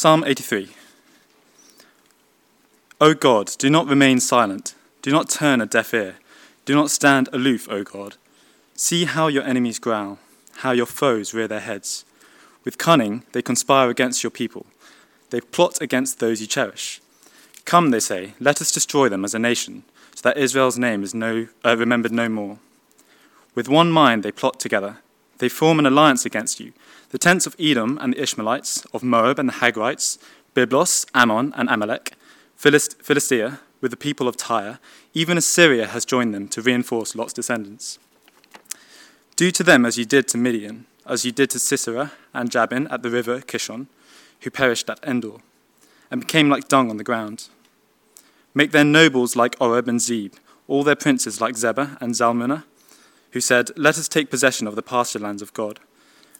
Psalm 83 O God, do not remain silent. Do not turn a deaf ear. Do not stand aloof, O God. See how your enemies growl, how your foes rear their heads. With cunning, they conspire against your people. They plot against those you cherish. Come, they say, let us destroy them as a nation, so that Israel's name is no, uh, remembered no more. With one mind they plot together. They form an alliance against you. The tents of Edom and the Ishmaelites, of Moab and the Hagrites, Byblos, Ammon, and Amalek, Philist- Philistia, with the people of Tyre, even Assyria has joined them to reinforce Lot's descendants. Do to them as you did to Midian, as you did to Sisera and Jabin at the river Kishon, who perished at Endor, and became like dung on the ground. Make their nobles like Oreb and Zeb, all their princes like Zebah and Zalmunna, who said, Let us take possession of the pasture lands of God.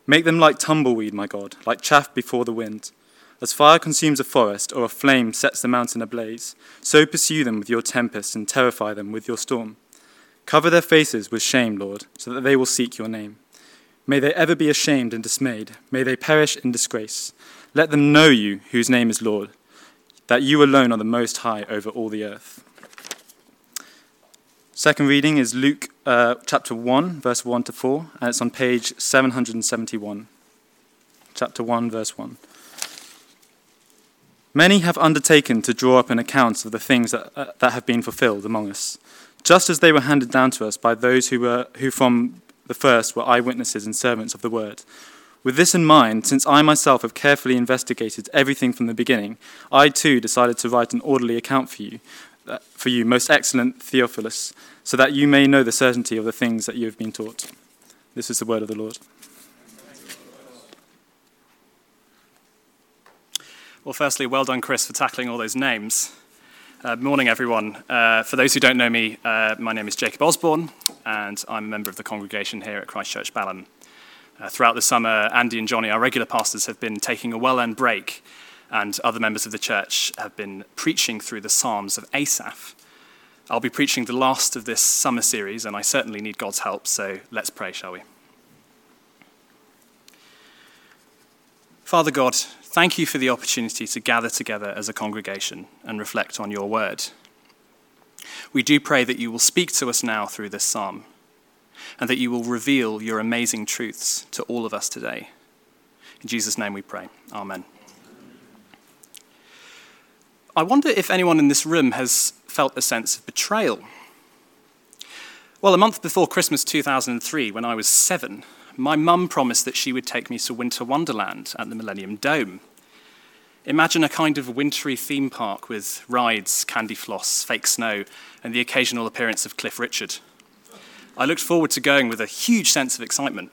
Make them like tumbleweed, my God, like chaff before the wind. As fire consumes a forest, or a flame sets the mountain ablaze, so pursue them with your tempest and terrify them with your storm. Cover their faces with shame, Lord, so that they will seek your name. May they ever be ashamed and dismayed. May they perish in disgrace. Let them know you, whose name is Lord, that you alone are the most high over all the earth. Second reading is Luke uh, chapter 1, verse 1 to 4, and it's on page 771. Chapter 1, verse 1. Many have undertaken to draw up an account of the things that, uh, that have been fulfilled among us, just as they were handed down to us by those who, were, who from the first were eyewitnesses and servants of the word. With this in mind, since I myself have carefully investigated everything from the beginning, I too decided to write an orderly account for you, for you, most excellent Theophilus, so that you may know the certainty of the things that you have been taught. This is the word of the Lord. Well, firstly, well done, Chris, for tackling all those names. Uh, morning, everyone. Uh, for those who don't know me, uh, my name is Jacob Osborne, and I'm a member of the congregation here at Christ Church Balham. Uh, throughout the summer, Andy and Johnny, our regular pastors, have been taking a well earned break, and other members of the church have been preaching through the Psalms of Asaph. I'll be preaching the last of this summer series, and I certainly need God's help, so let's pray, shall we? Father God, thank you for the opportunity to gather together as a congregation and reflect on your word. We do pray that you will speak to us now through this psalm and that you will reveal your amazing truths to all of us today. In Jesus' name we pray. Amen. I wonder if anyone in this room has felt a sense of betrayal. Well, a month before Christmas 2003, when I was seven, my mum promised that she would take me to Winter Wonderland at the Millennium Dome. Imagine a kind of wintry theme park with rides, candy floss, fake snow, and the occasional appearance of Cliff Richard. I looked forward to going with a huge sense of excitement.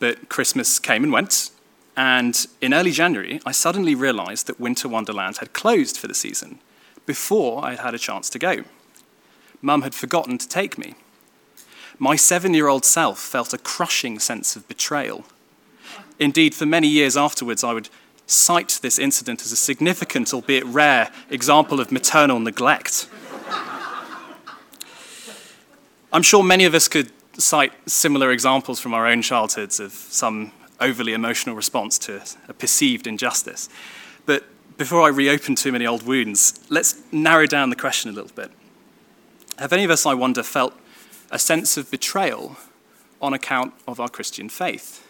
But Christmas came and went, and in early January, I suddenly realized that Winter Wonderland had closed for the season before I had had a chance to go. Mum had forgotten to take me my seven year old self felt a crushing sense of betrayal. Indeed, for many years afterwards, I would cite this incident as a significant, albeit rare, example of maternal neglect. I'm sure many of us could cite similar examples from our own childhoods of some overly emotional response to a perceived injustice. But before I reopen too many old wounds, let's narrow down the question a little bit. Have any of us, I wonder, felt a sense of betrayal on account of our Christian faith.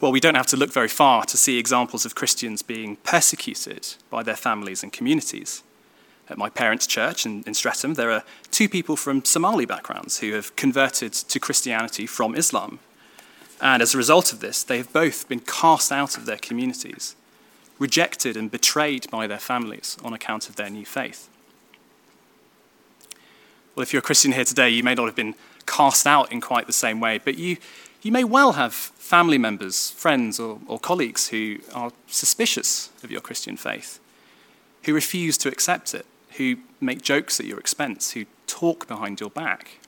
Well, we don't have to look very far to see examples of Christians being persecuted by their families and communities. At my parents' church in, in Streatham, there are two people from Somali backgrounds who have converted to Christianity from Islam. And as a result of this, they have both been cast out of their communities, rejected and betrayed by their families on account of their new faith. Well, if you're a Christian here today, you may not have been cast out in quite the same way, but you, you may well have family members, friends, or, or colleagues who are suspicious of your Christian faith, who refuse to accept it, who make jokes at your expense, who talk behind your back.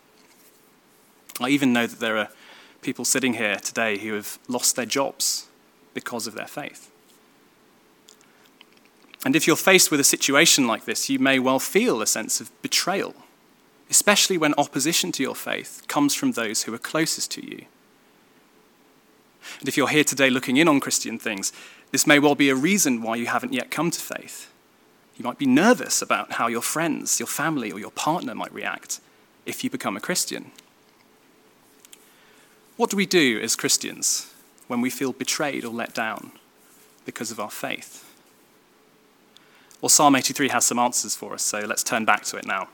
I even know that there are people sitting here today who have lost their jobs because of their faith. And if you're faced with a situation like this, you may well feel a sense of betrayal especially when opposition to your faith comes from those who are closest to you. And if you're here today looking in on Christian things, this may well be a reason why you haven't yet come to faith. You might be nervous about how your friends, your family, or your partner might react if you become a Christian. What do we do as Christians when we feel betrayed or let down because of our faith? Well, Psalm 83 has some answers for us, so let's turn back to it now.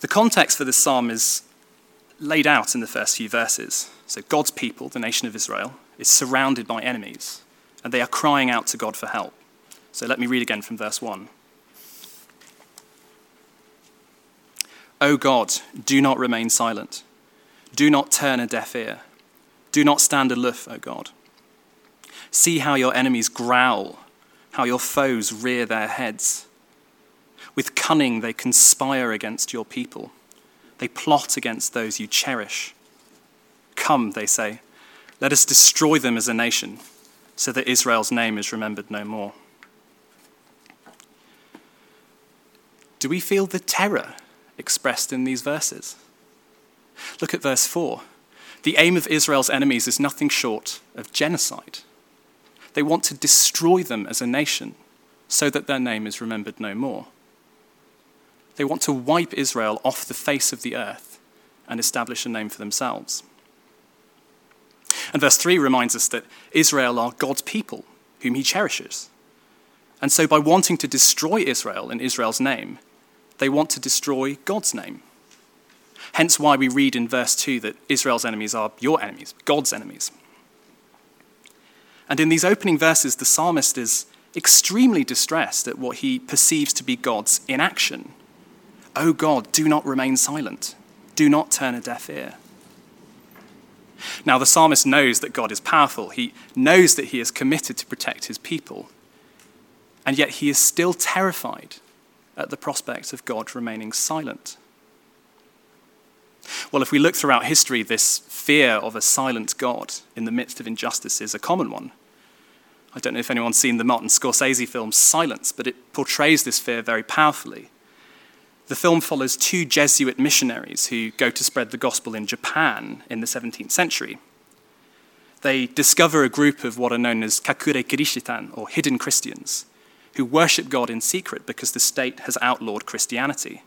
The context for this psalm is laid out in the first few verses. So, God's people, the nation of Israel, is surrounded by enemies, and they are crying out to God for help. So, let me read again from verse 1. O God, do not remain silent. Do not turn a deaf ear. Do not stand aloof, O God. See how your enemies growl, how your foes rear their heads. With cunning, they conspire against your people. They plot against those you cherish. Come, they say, let us destroy them as a nation, so that Israel's name is remembered no more. Do we feel the terror expressed in these verses? Look at verse 4. The aim of Israel's enemies is nothing short of genocide. They want to destroy them as a nation so that their name is remembered no more. They want to wipe Israel off the face of the earth and establish a name for themselves. And verse 3 reminds us that Israel are God's people, whom he cherishes. And so, by wanting to destroy Israel in Israel's name, they want to destroy God's name. Hence, why we read in verse 2 that Israel's enemies are your enemies, God's enemies. And in these opening verses, the psalmist is extremely distressed at what he perceives to be God's inaction O oh God, do not remain silent. Do not turn a deaf ear. Now, the psalmist knows that God is powerful. He knows that he is committed to protect his people. And yet, he is still terrified at the prospect of God remaining silent. Well, if we look throughout history, this fear of a silent God in the midst of injustice is a common one. I don't know if anyone's seen the Martin Scorsese film Silence, but it portrays this fear very powerfully. The film follows two Jesuit missionaries who go to spread the gospel in Japan in the 17th century. They discover a group of what are known as Kakure Kirishitan, or hidden Christians, who worship God in secret because the state has outlawed Christianity.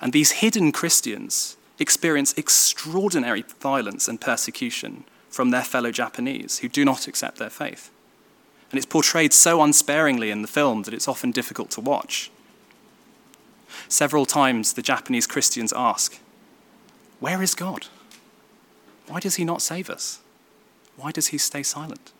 And these hidden Christians experience extraordinary violence and persecution from their fellow Japanese who do not accept their faith. And it's portrayed so unsparingly in the film that it's often difficult to watch. Several times the Japanese Christians ask, Where is God? Why does he not save us? Why does he stay silent?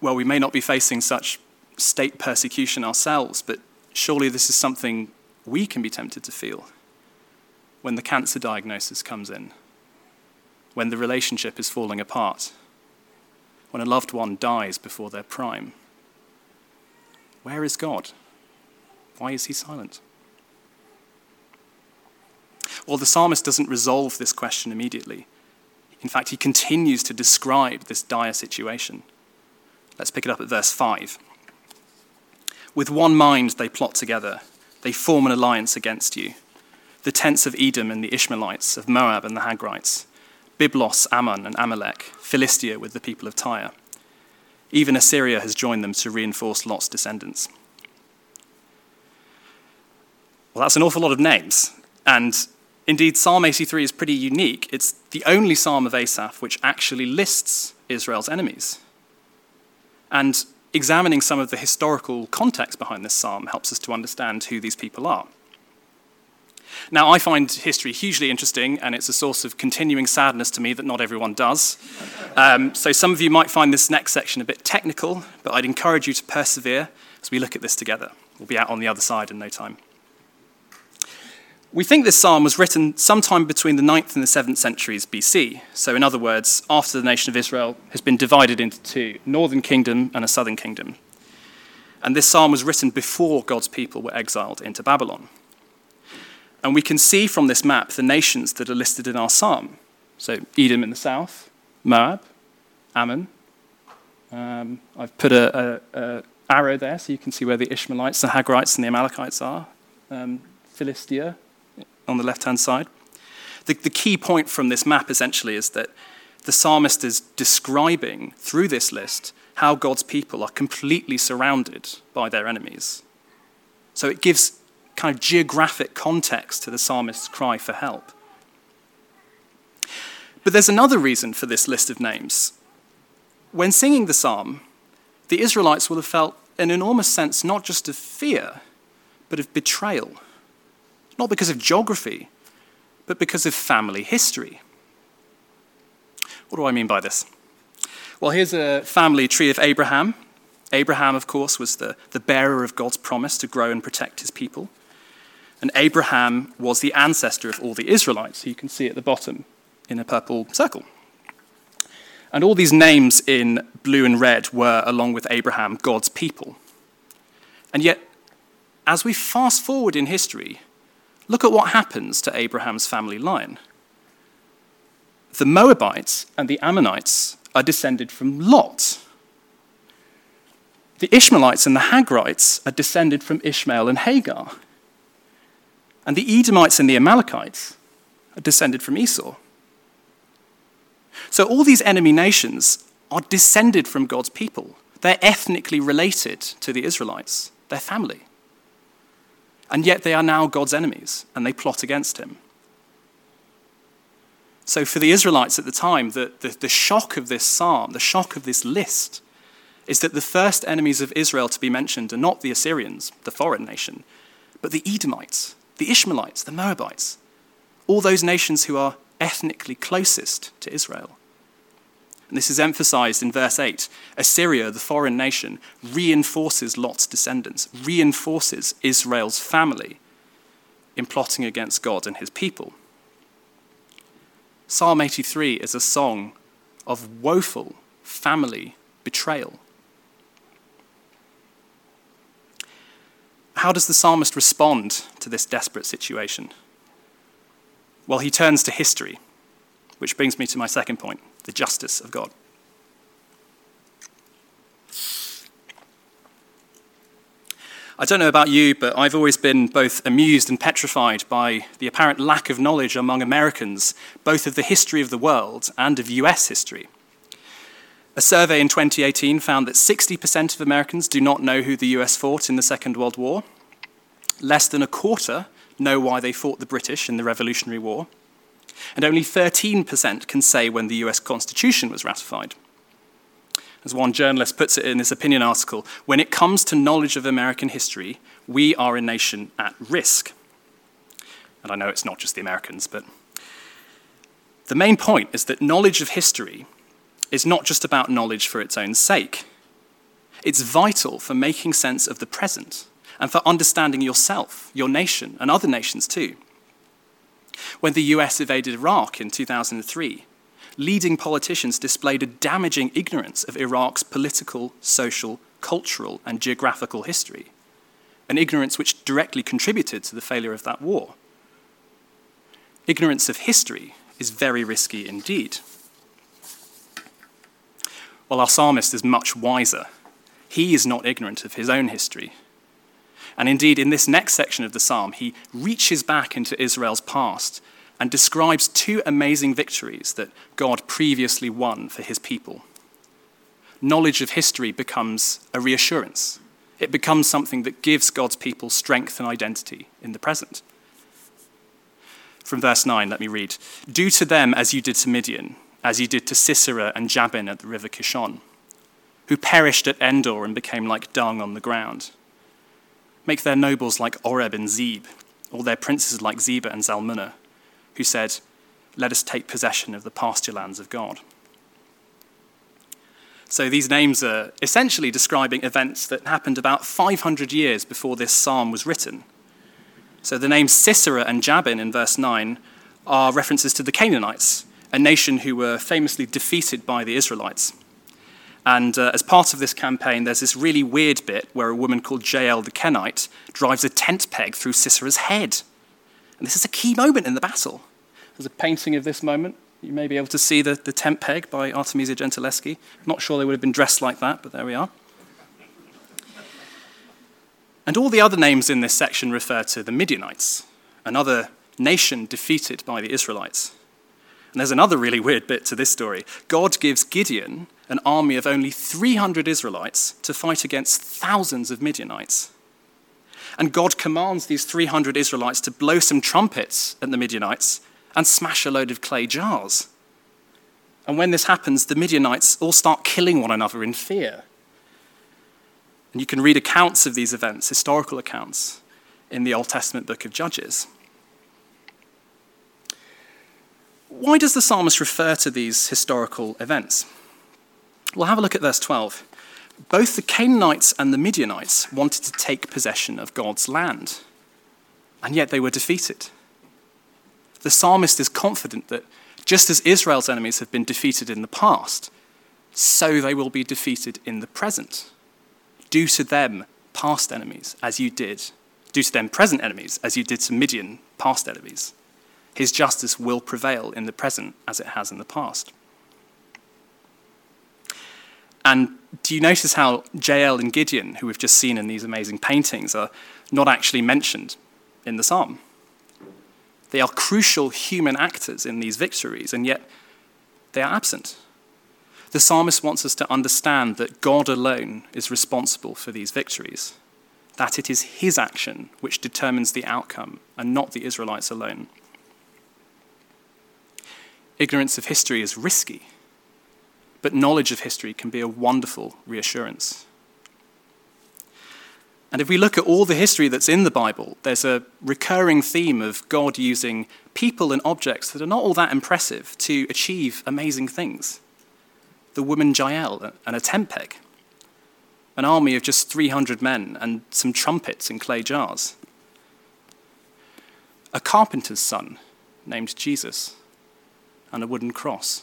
Well, we may not be facing such state persecution ourselves, but surely this is something we can be tempted to feel when the cancer diagnosis comes in, when the relationship is falling apart, when a loved one dies before their prime. Where is God? Why is he silent? Well, the psalmist doesn't resolve this question immediately. In fact, he continues to describe this dire situation. Let's pick it up at verse 5. With one mind they plot together, they form an alliance against you. The tents of Edom and the Ishmaelites, of Moab and the Hagrites, Byblos, Ammon, and Amalek, Philistia with the people of Tyre. Even Assyria has joined them to reinforce Lot's descendants. Well, that's an awful lot of names. And indeed, Psalm 83 is pretty unique. It's the only psalm of Asaph which actually lists Israel's enemies. And examining some of the historical context behind this psalm helps us to understand who these people are. Now, I find history hugely interesting, and it's a source of continuing sadness to me that not everyone does. Um, so, some of you might find this next section a bit technical, but I'd encourage you to persevere as we look at this together. We'll be out on the other side in no time. We think this psalm was written sometime between the 9th and the 7th centuries BC. So, in other words, after the nation of Israel has been divided into two northern kingdom and a southern kingdom. And this psalm was written before God's people were exiled into Babylon. And we can see from this map the nations that are listed in our psalm. So Edom in the south, Moab, Ammon. Um, I've put a, a, a, arrow there so you can see where the Ishmaelites, the Hagrites, and the Amalekites are. Um, Philistia on the left hand side. The, the key point from this map essentially is that the psalmist is describing through this list how God's people are completely surrounded by their enemies. So it gives kind of geographic context to the psalmist's cry for help. But there's another reason for this list of names. When singing the psalm, the Israelites will have felt an enormous sense not just of fear, but of betrayal. Not because of geography, but because of family history. What do I mean by this? Well, here's a family tree of Abraham. Abraham, of course, was the, the bearer of God's promise to grow and protect his people. And Abraham was the ancestor of all the Israelites, who you can see at the bottom in a purple circle. And all these names in blue and red were, along with Abraham, God's people. And yet, as we fast forward in history, Look at what happens to Abraham's family line. The Moabites and the Ammonites are descended from Lot. The Ishmaelites and the Hagrites are descended from Ishmael and Hagar. And the Edomites and the Amalekites are descended from Esau. So all these enemy nations are descended from God's people. They're ethnically related to the Israelites, their family and yet they are now God's enemies and they plot against him. So, for the Israelites at the time, the, the, the, shock of this psalm, the shock of this list, is that the first enemies of Israel to be mentioned are not the Assyrians, the foreign nation, but the Edomites, the Ishmaelites, the Moabites, all those nations who are ethnically closest to Israel. And this is emphasized in verse 8. Assyria, the foreign nation, reinforces Lot's descendants, reinforces Israel's family in plotting against God and his people. Psalm 83 is a song of woeful family betrayal. How does the psalmist respond to this desperate situation? Well, he turns to history, which brings me to my second point the justice of God. I don't know about you, but I've always been both amused and petrified by the apparent lack of knowledge among Americans, both of the history of the world and of US history. A survey in 2018 found that 60% of Americans do not know who the US fought in the Second World War. Less than a quarter know why they fought the British in the Revolutionary War and only 13% can say when the US Constitution was ratified. As one journalist puts it in this opinion article, when it comes to knowledge of American history, we are a nation at risk. And I know it's not just the Americans, but the main point is that knowledge of history is not just about knowledge for its own sake. It's vital for making sense of the present and for understanding yourself, your nation, and other nations too. When the US invaded Iraq in 2003, leading politicians displayed a damaging ignorance of Iraq's political, social, cultural, and geographical history, an ignorance which directly contributed to the failure of that war. Ignorance of history is very risky indeed. While our psalmist is much wiser, he is not ignorant of his own history. And indeed, in this next section of the psalm, he reaches back into Israel's past and describes two amazing victories that God previously won for his people. Knowledge of history becomes a reassurance. It becomes something that gives God's people strength and identity in the present. From verse 9, let me read Do to them as you did to Midian, as you did to Sisera and Jabin at the river Kishon, who perished at Endor and became like dung on the ground. Make their nobles like Oreb and Zeb, or their princes like Zebah and Zalmunna, who said, Let us take possession of the pasture lands of God. So these names are essentially describing events that happened about 500 years before this psalm was written. So the names Sisera and Jabin in verse 9 are references to the Canaanites, a nation who were famously defeated by the Israelites. And uh, as part of this campaign, there's this really weird bit where a woman called Jael the Kenite drives a tent peg through Sisera's head. And this is a key moment in the battle. There's a painting of this moment. You may be able to see the, the tent peg by Artemisia Gentileschi. I'm not sure they would have been dressed like that, but there we are. And all the other names in this section refer to the Midianites, another nation defeated by the Israelites. And there's another really weird bit to this story. God gives Gideon an army of only 300 Israelites to fight against thousands of Midianites. And God commands these 300 Israelites to blow some trumpets at the Midianites and smash a load of clay jars. And when this happens, the Midianites all start killing one another in fear. And you can read accounts of these events, historical accounts, in the Old Testament book of Judges. Why does the psalmist refer to these historical events? Well, have a look at verse 12. Both the Canaanites and the Midianites wanted to take possession of God's land, and yet they were defeated. The psalmist is confident that just as Israel's enemies have been defeated in the past, so they will be defeated in the present. Do to them past enemies as you did, do to them present enemies as you did to Midian past enemies. His justice will prevail in the present as it has in the past. And do you notice how Jael and Gideon, who we've just seen in these amazing paintings, are not actually mentioned in the psalm? They are crucial human actors in these victories, and yet they are absent. The psalmist wants us to understand that God alone is responsible for these victories, that it is his action which determines the outcome, and not the Israelites alone. Ignorance of history is risky, but knowledge of history can be a wonderful reassurance. And if we look at all the history that's in the Bible, there's a recurring theme of God using people and objects that are not all that impressive to achieve amazing things. The woman Jael and a tent peg, an army of just 300 men and some trumpets in clay jars, a carpenter's son named Jesus and a wooden cross.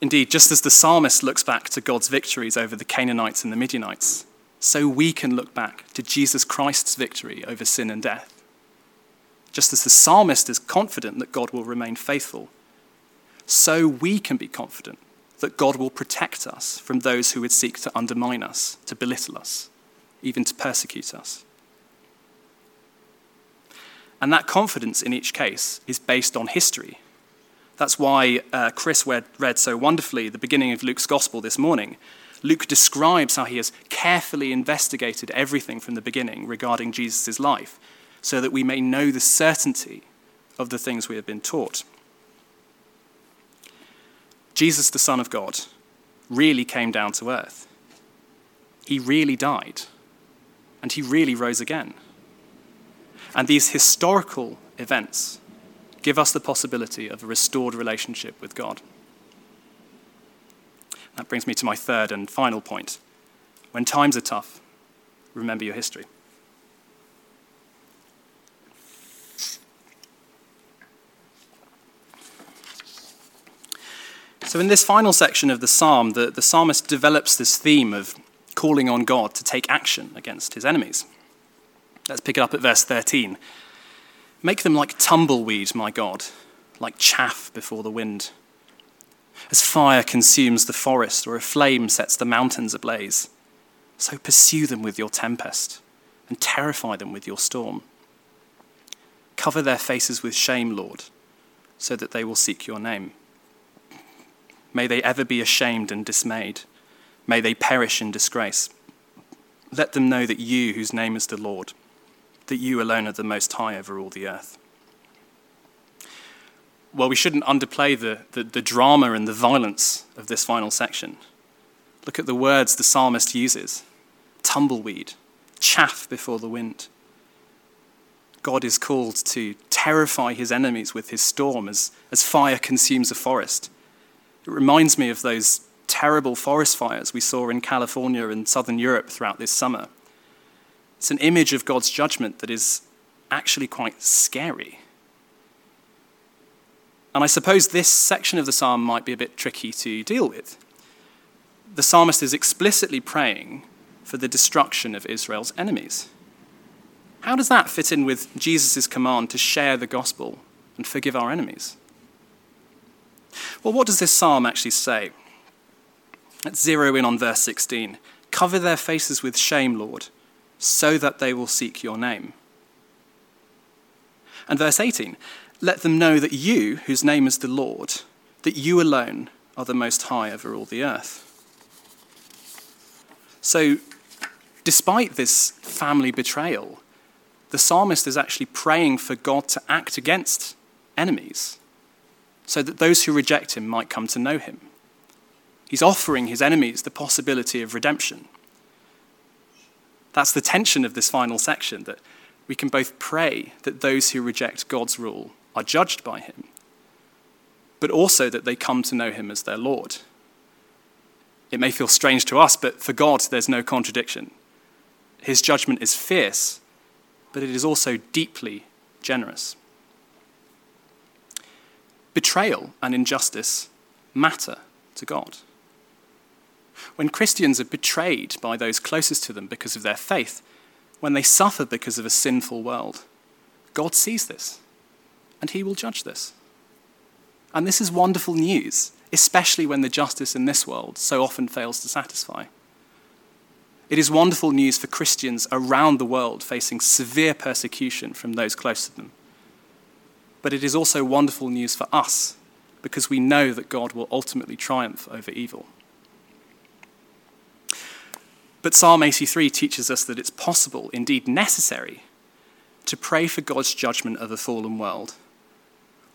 Indeed, just as the psalmist looks back to God's victories over the Canaanites and the Midianites, so we can look back to Jesus Christ's victory over sin and death. Just as the psalmist is confident that God will remain faithful, so we can be confident that God will protect us from those who would seek to undermine us, to belittle us, even to persecute us. And that confidence in each case is based on history. That's why uh, Chris read, read so wonderfully the beginning of Luke's gospel this morning. Luke describes how he has carefully investigated everything from the beginning regarding Jesus' life so that we may know the certainty of the things we have been taught. Jesus, the Son of God, really came down to earth. He really died, and he really rose again. And these historical events give us the possibility of a restored relationship with God. That brings me to my third and final point. When times are tough, remember your history. So, in this final section of the psalm, the, the psalmist develops this theme of calling on God to take action against his enemies. Let's pick it up at verse 13. Make them like tumbleweed, my God, like chaff before the wind. As fire consumes the forest or a flame sets the mountains ablaze, so pursue them with your tempest and terrify them with your storm. Cover their faces with shame, Lord, so that they will seek your name. May they ever be ashamed and dismayed. May they perish in disgrace. Let them know that you, whose name is the Lord, that you alone are the most high over all the earth. Well, we shouldn't underplay the, the, the, drama and the violence of this final section. Look at the words the psalmist uses tumbleweed, chaff before the wind. God is called to terrify his enemies with his storm as, as fire consumes a forest. It reminds me of those terrible forest fires we saw in California and southern Europe throughout this summer. It's an image of God's judgment that is actually quite scary. And I suppose this section of the psalm might be a bit tricky to deal with. The psalmist is explicitly praying for the destruction of Israel's enemies. How does that fit in with Jesus' command to share the gospel and forgive our enemies? Well, what does this psalm actually say? Let's zero in on verse 16. Cover their faces with shame, Lord so that they will seek your name. And verse 18 let them know that you, whose name is the Lord, that you alone are the most high over all the earth. So, despite this family betrayal, the psalmist is actually praying for God to act against enemies so that those who reject him might come to know him. He's offering his enemies the possibility of redemption. That's the tension of this final section that we can both pray that those who reject God's rule are judged by him, but also that they come to know him as their Lord. It may feel strange to us, but for God, there's no contradiction. His judgment is fierce, but it is also deeply generous. Betrayal and injustice matter to God. When Christians are betrayed by those closest to them because of their faith, when they suffer because of a sinful world, God sees this and he will judge this. And this is wonderful news, especially when the justice in this world so often fails to satisfy. It is wonderful news for Christians around the world facing severe persecution from those close to them. But it is also wonderful news for us because we know that God will ultimately triumph over evil. But Psalm 83 teaches us that it's possible, indeed necessary, to pray for God's judgment of a fallen world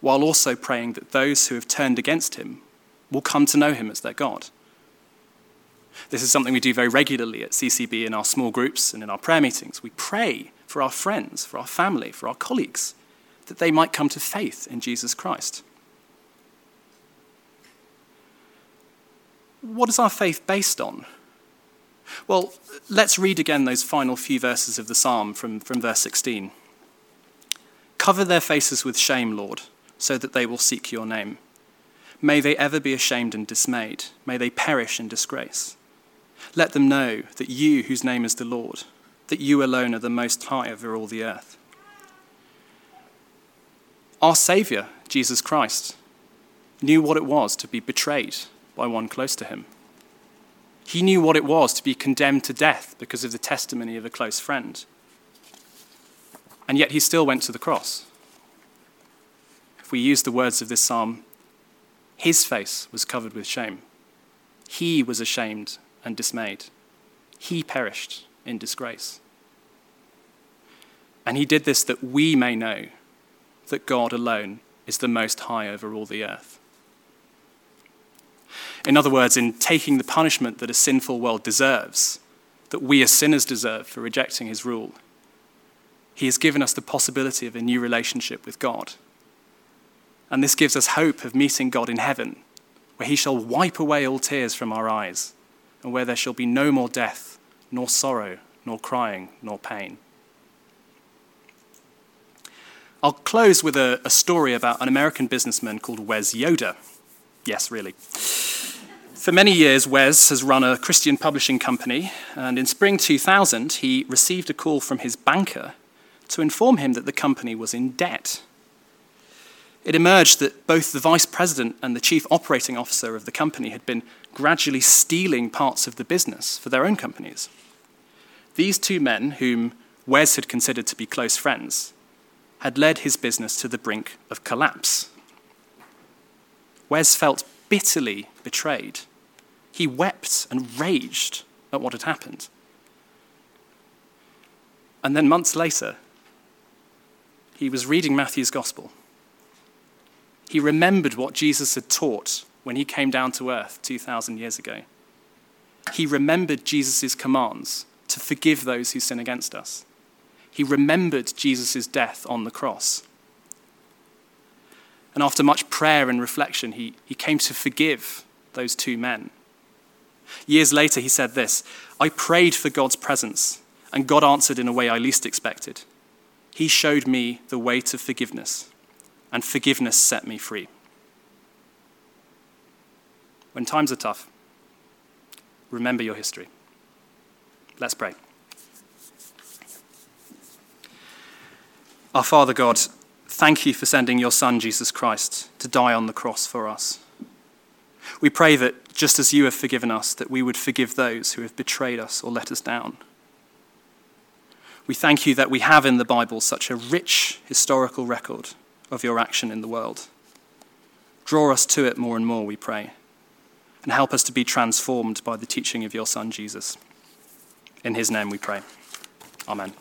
while also praying that those who have turned against him will come to know him as their God. This is something we do very regularly at CCB in our small groups and in our prayer meetings. We pray for our friends, for our family, for our colleagues, that they might come to faith in Jesus Christ. What is our faith based on? Well, let's read again those final few verses of the psalm from, from verse 16. Cover their faces with shame, Lord so that they will seek your name. May they ever be ashamed and dismayed. May they perish in disgrace. Let them know that you, whose name is the Lord, that you alone are the most high over all the earth. Our Saviour, Jesus Christ, knew what it was to be betrayed by one close to him. He knew what it was to be condemned to death because of the testimony of a close friend. And yet he still went to the cross if we use the words of this psalm, his face was covered with shame. He was ashamed and dismayed. He perished in disgrace. And he did this that we may know that God alone is the most high over all the earth. In other words, in taking the punishment that a sinful world deserves, that we as sinners deserve for rejecting his rule, he has given us the possibility of a new relationship with God and this gives us hope of meeting God in heaven, where he shall wipe away all tears from our eyes, and where there shall be no more death, nor sorrow, nor crying, nor pain. I'll close with a, a story about an American businessman called Wes Yoder. Yes, really. For many years, Wes has run a Christian publishing company, and in spring 2000, he received a call from his banker to inform him that the company was in debt it emerged that both the vice president and the chief operating officer of the company had been gradually stealing parts of the business for their own companies. These two men, whom Wes had considered to be close friends, had led his business to the brink of collapse. Wes felt bitterly betrayed. He wept and raged at what had happened. And then months later, he was reading Matthew's Gospel he remembered what Jesus had taught when he came down to earth 2,000 years ago. He remembered Jesus' commands to forgive those who sin against us. He remembered Jesus' death on the cross. And after much prayer and reflection, he, he came to forgive those two men. Years later, he said this I prayed for God's presence, and God answered in a way I least expected. He showed me the way to forgiveness and forgiveness set me free. When times are tough, remember your history. Let's pray. Our Father God, thank you for sending your Son, Jesus Christ, to die on the cross for us. We pray that just as you have forgiven us, that we would forgive those who have betrayed us or let us down. We thank you that we have in the Bible such a rich historical record of your action in the world. Draw us to it more and more, we pray, and help us to be transformed by the teaching of your Son, Jesus. In his name we pray. Amen.